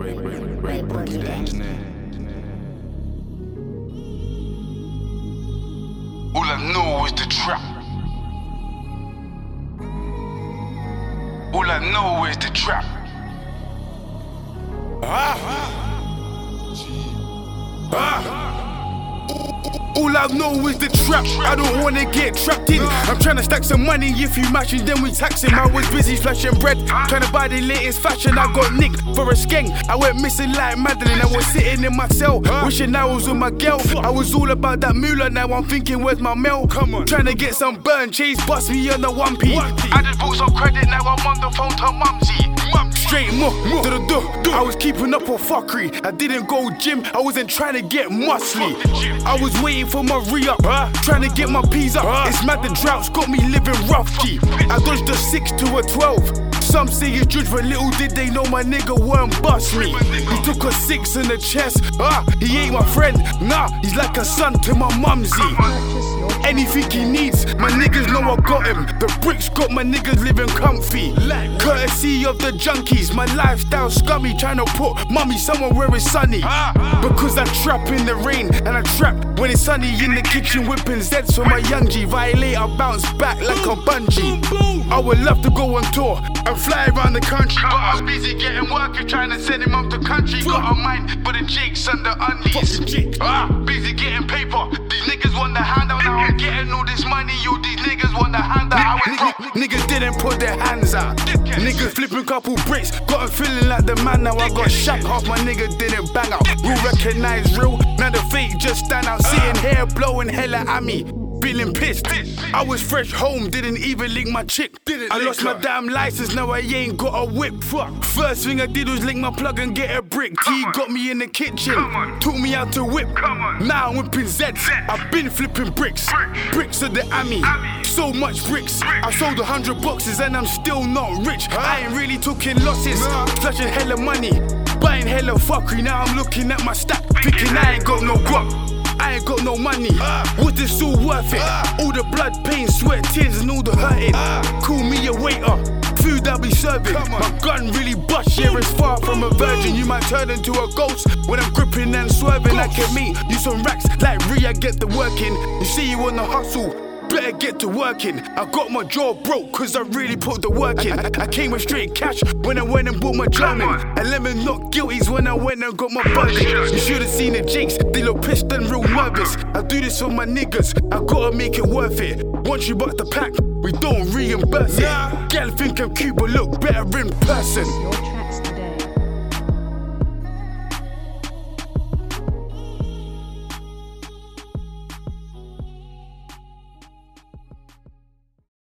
All I know is the trap. All I know is the trap. Ah! Ah! All I know is the trap. I don't wanna get trapped in. I'm trying to stack some money. If you matching, then we taxing. I was busy flashing bread, trying to buy the latest fashion. I got nicked for a skeng. I went missing like Madeleine. I was sitting in my cell, wishing I was with my girl. I was all about that moolah. Now I'm thinking, where's my mail? Come on, trying to get some burn. Chase bust me on the one piece. I just bought some credit, now I'm on the phone to Mumsy. Straight mo, mo, to the do. I was keeping up on fuckery. I didn't go gym, I wasn't trying to get muscly. I was waiting for my re up, trying to get my P's up. It's mad the drought's got me living rough, G. I dodged a 6 to a 12. Some say you judge, but little did they know my nigga won't bust me. He took a 6 in the chest, ah, he ain't my friend. Nah, he's like a son to my mumsy. Anything he needs, my niggas know I got him. The bricks got my niggas living comfy. Courtesy of the junkies, my lifestyle scummy. Trying to put mommy somewhere where it's sunny. Because I trap in the rain and I trap when it's sunny in the kitchen whipping Zeds for my young G. Violate, I bounce back like a bungee. I would love to go on tour and fly around the country. But I was busy getting work and trying to send him up the country. Got a mind for the and the undies. Ah, busy Niggas didn't put their hands out. Niggas flipping couple bricks. Got 'em feeling like the man now. I got shot. Half my nigga didn't bang out. Real recognize real. Now the fake just stand out. Sitting here blowing hella at me. Feeling pissed. I was fresh home, didn't even link my chick. I lost my damn license, now I ain't got a whip. Fuck. First thing I did was link my plug and get a brick. T got me in the kitchen, took me out to whip. Now I'm whipping Zeds. I've been flipping bricks. Bricks of the Ami. So much bricks. I sold a hundred boxes and I'm still not rich. I ain't really taking losses. Flashing hella money. Buying hella fuckery. Now I'm looking at my stack, thinking I ain't got no guap. I ain't got no money. Was this all worth it? All the blood, pain, sweat, tears, and all the hurting. Call me a waiter. Food I'll be serving. My gun really bust, yeah, it's far from a virgin. You might turn into a ghost when I'm gripping and swerving. Like at me, you some racks like Ria, get the work in. You see you on the hustle. Better get to working. I got my jaw broke cause I really put the work in. I came with straight cash when I went and bought my German. And lemon not guilties when I went and got my budget. You should have seen the jinx, they look pissed and real nervous. I do this for my niggas, I gotta make it worth it. Once you bought the pack, we don't reimburse it. Gal think I'm cute, but look better in person.